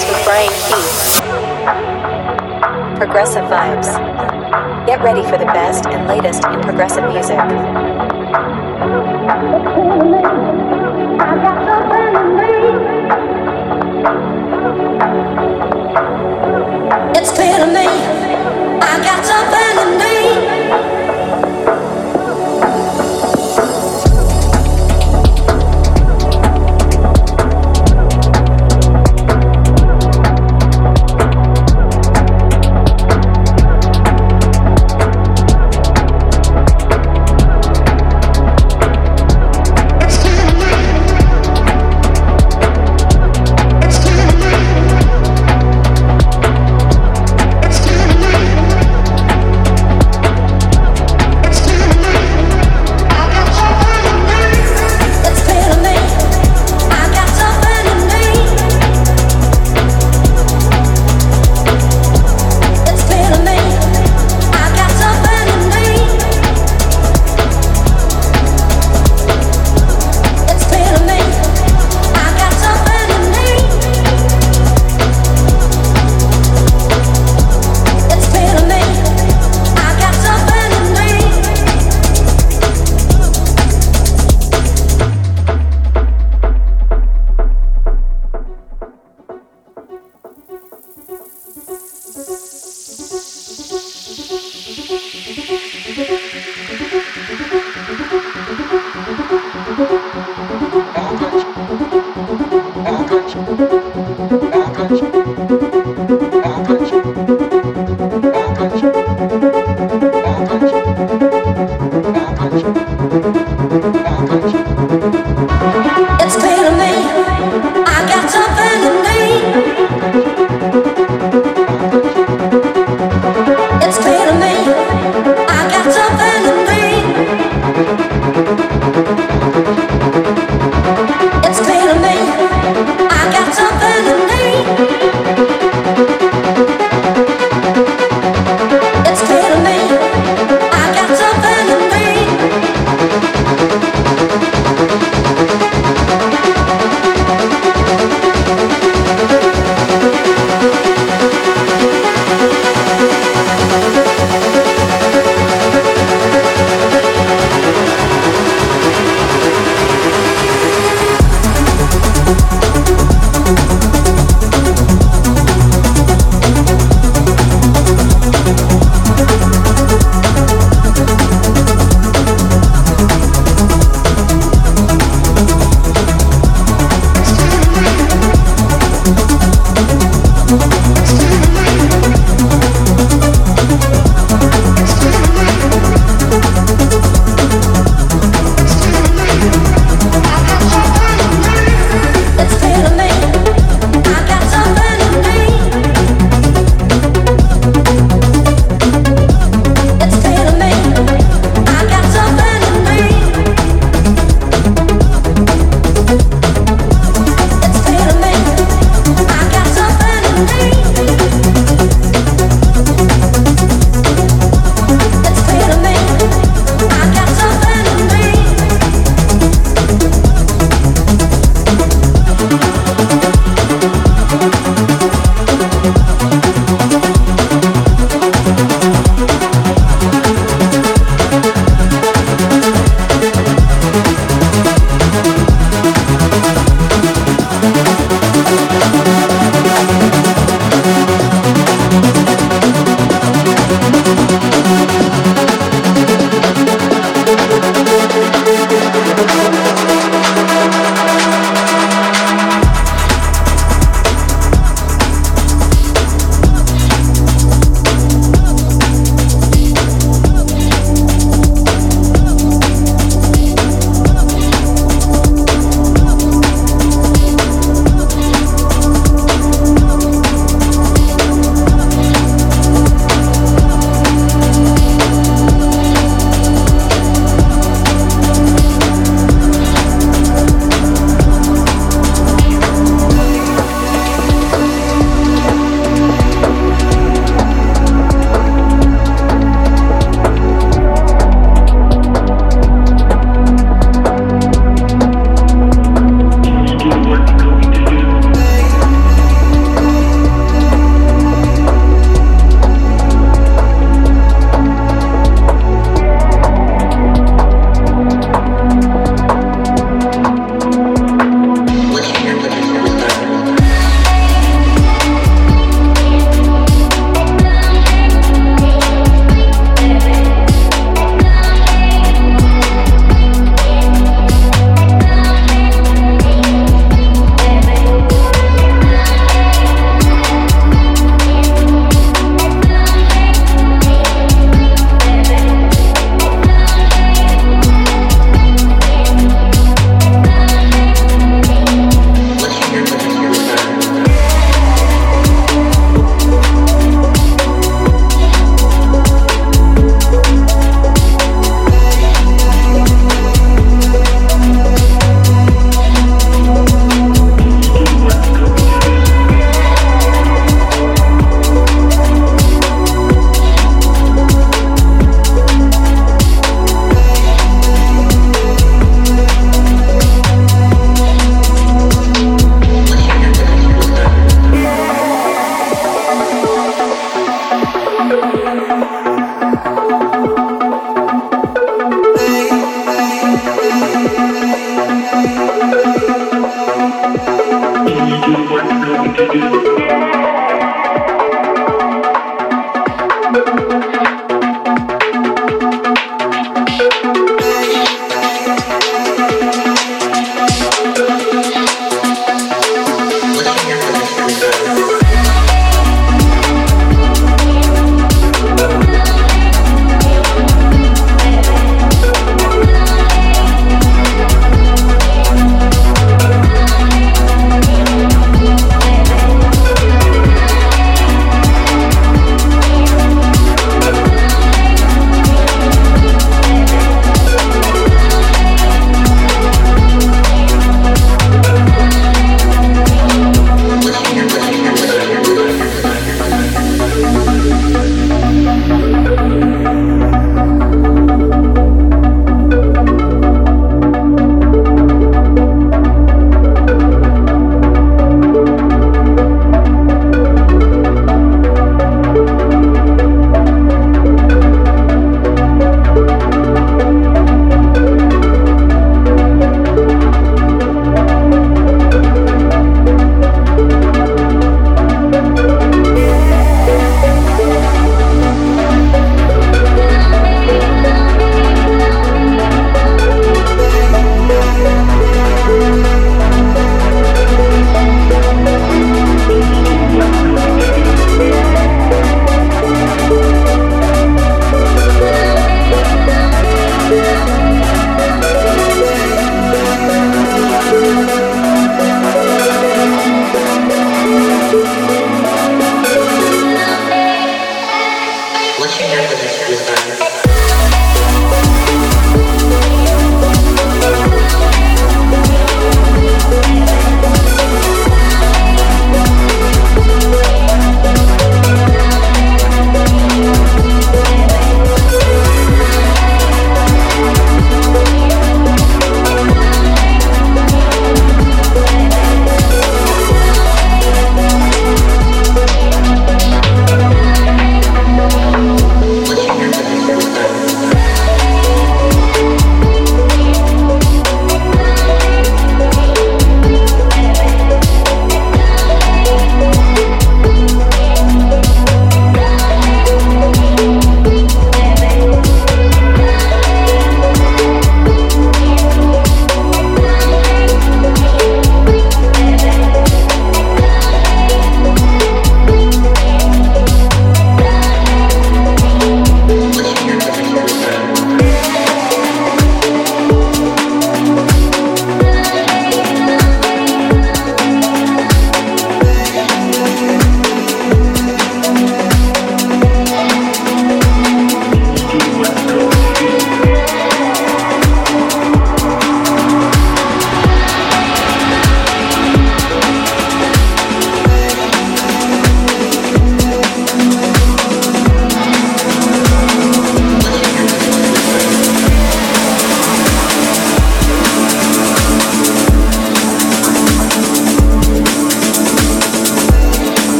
Mix with Brian Keith. Progressive Vibes. Get ready for the best and latest in progressive music.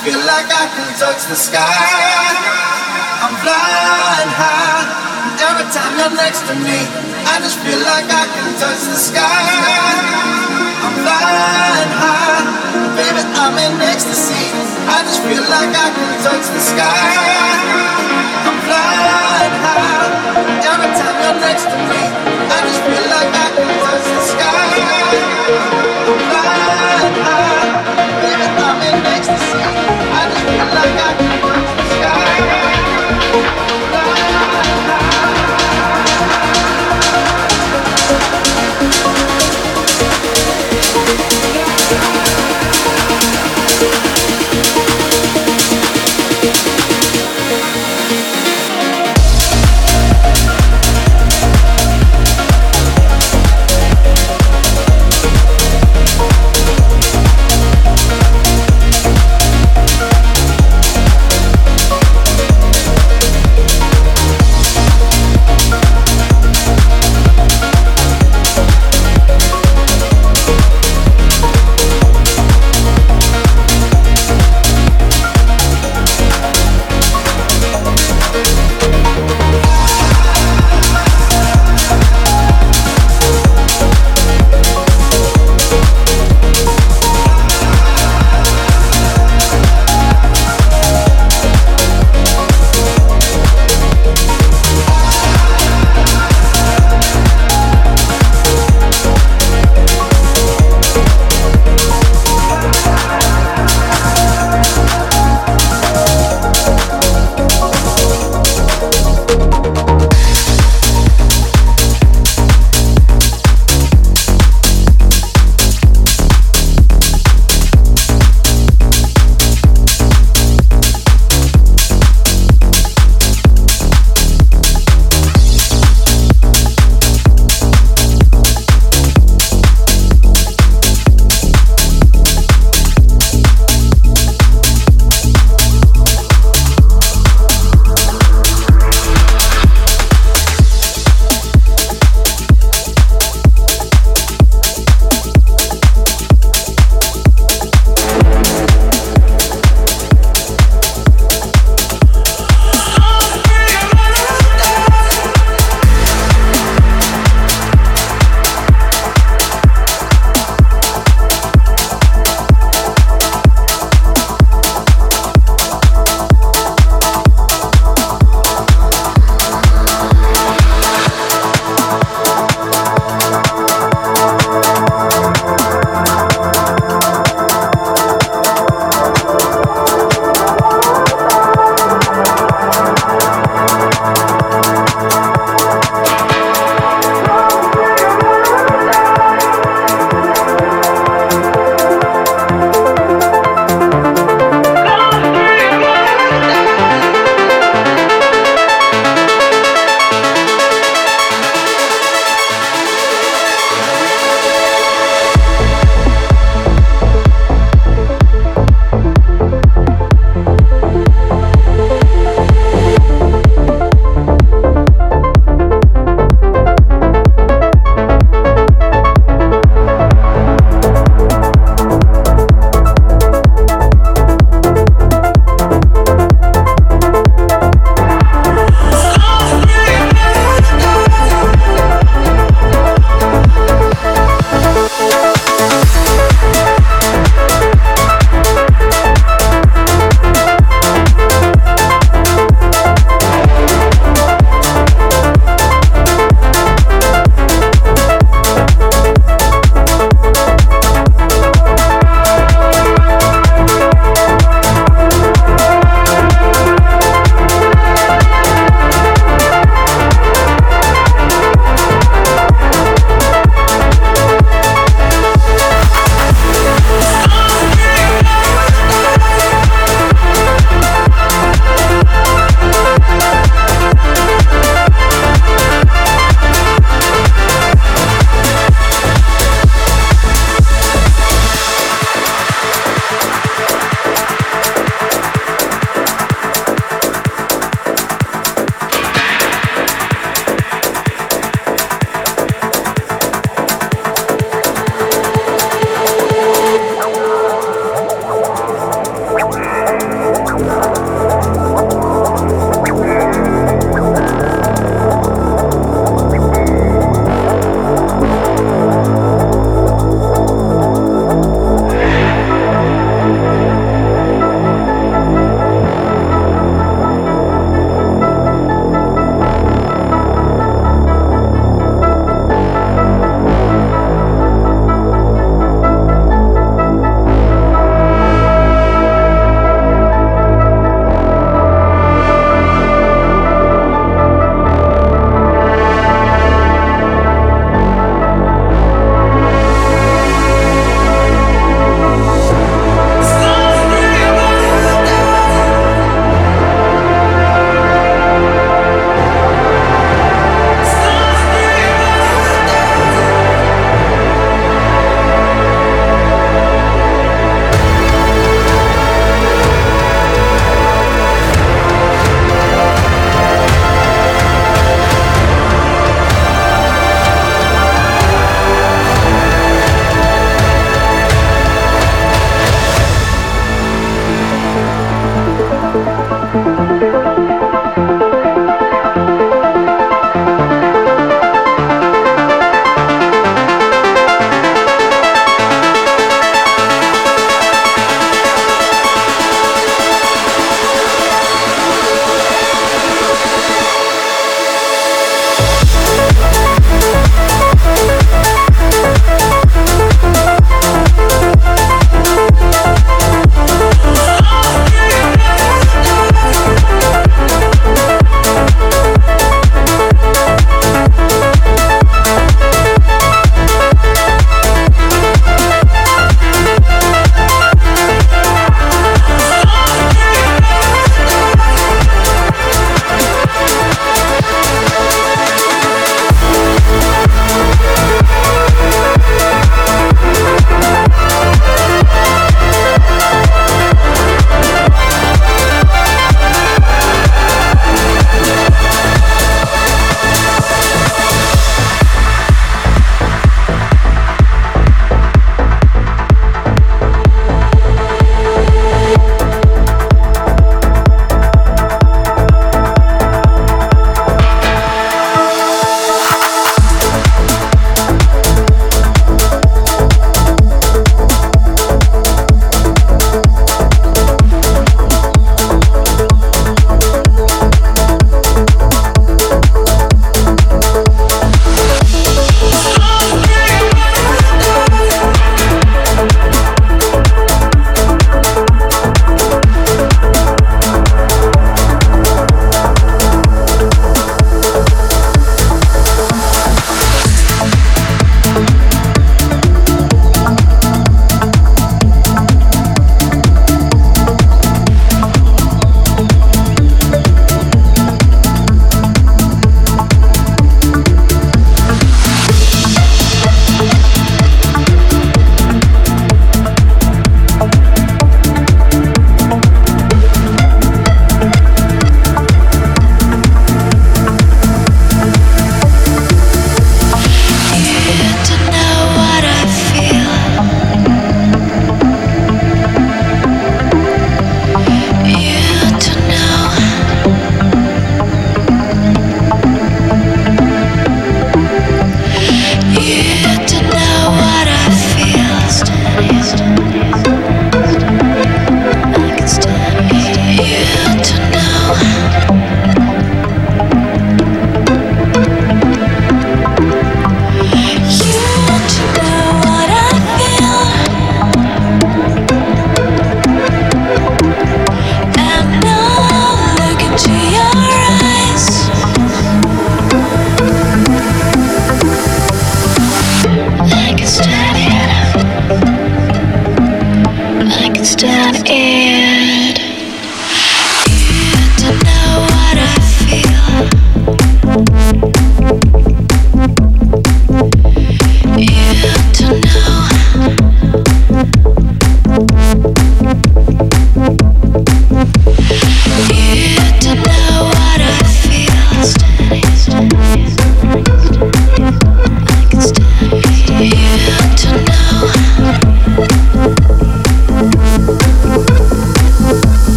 Feel like I can touch the sky. I'm flying high. Every time you're next to me, I just feel like I can touch the sky. I'm flying high. Baby, I'm in ecstasy. I just feel like I can touch the sky. I'm flying high. Every time you're next to me, I just feel like I can.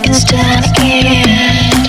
can stand again.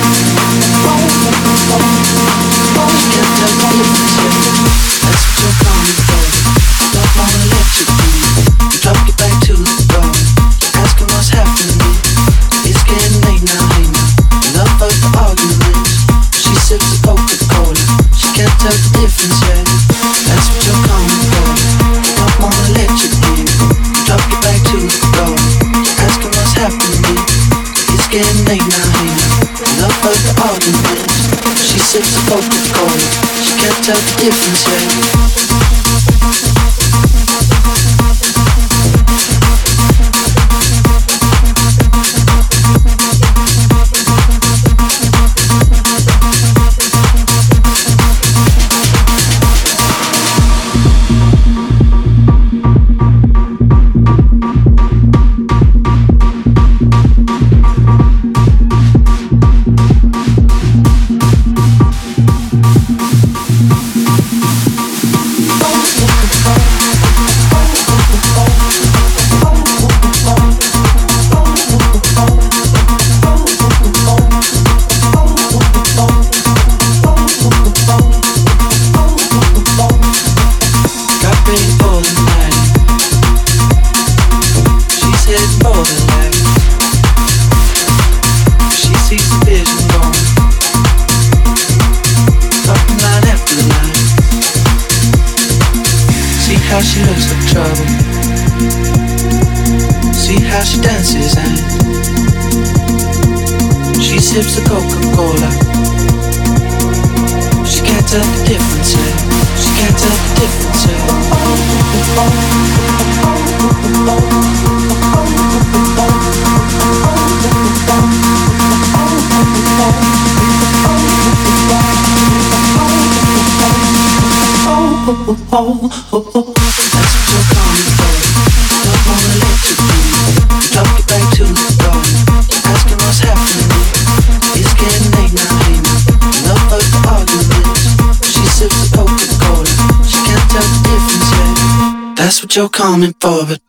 Oh, oh. You're coming for, but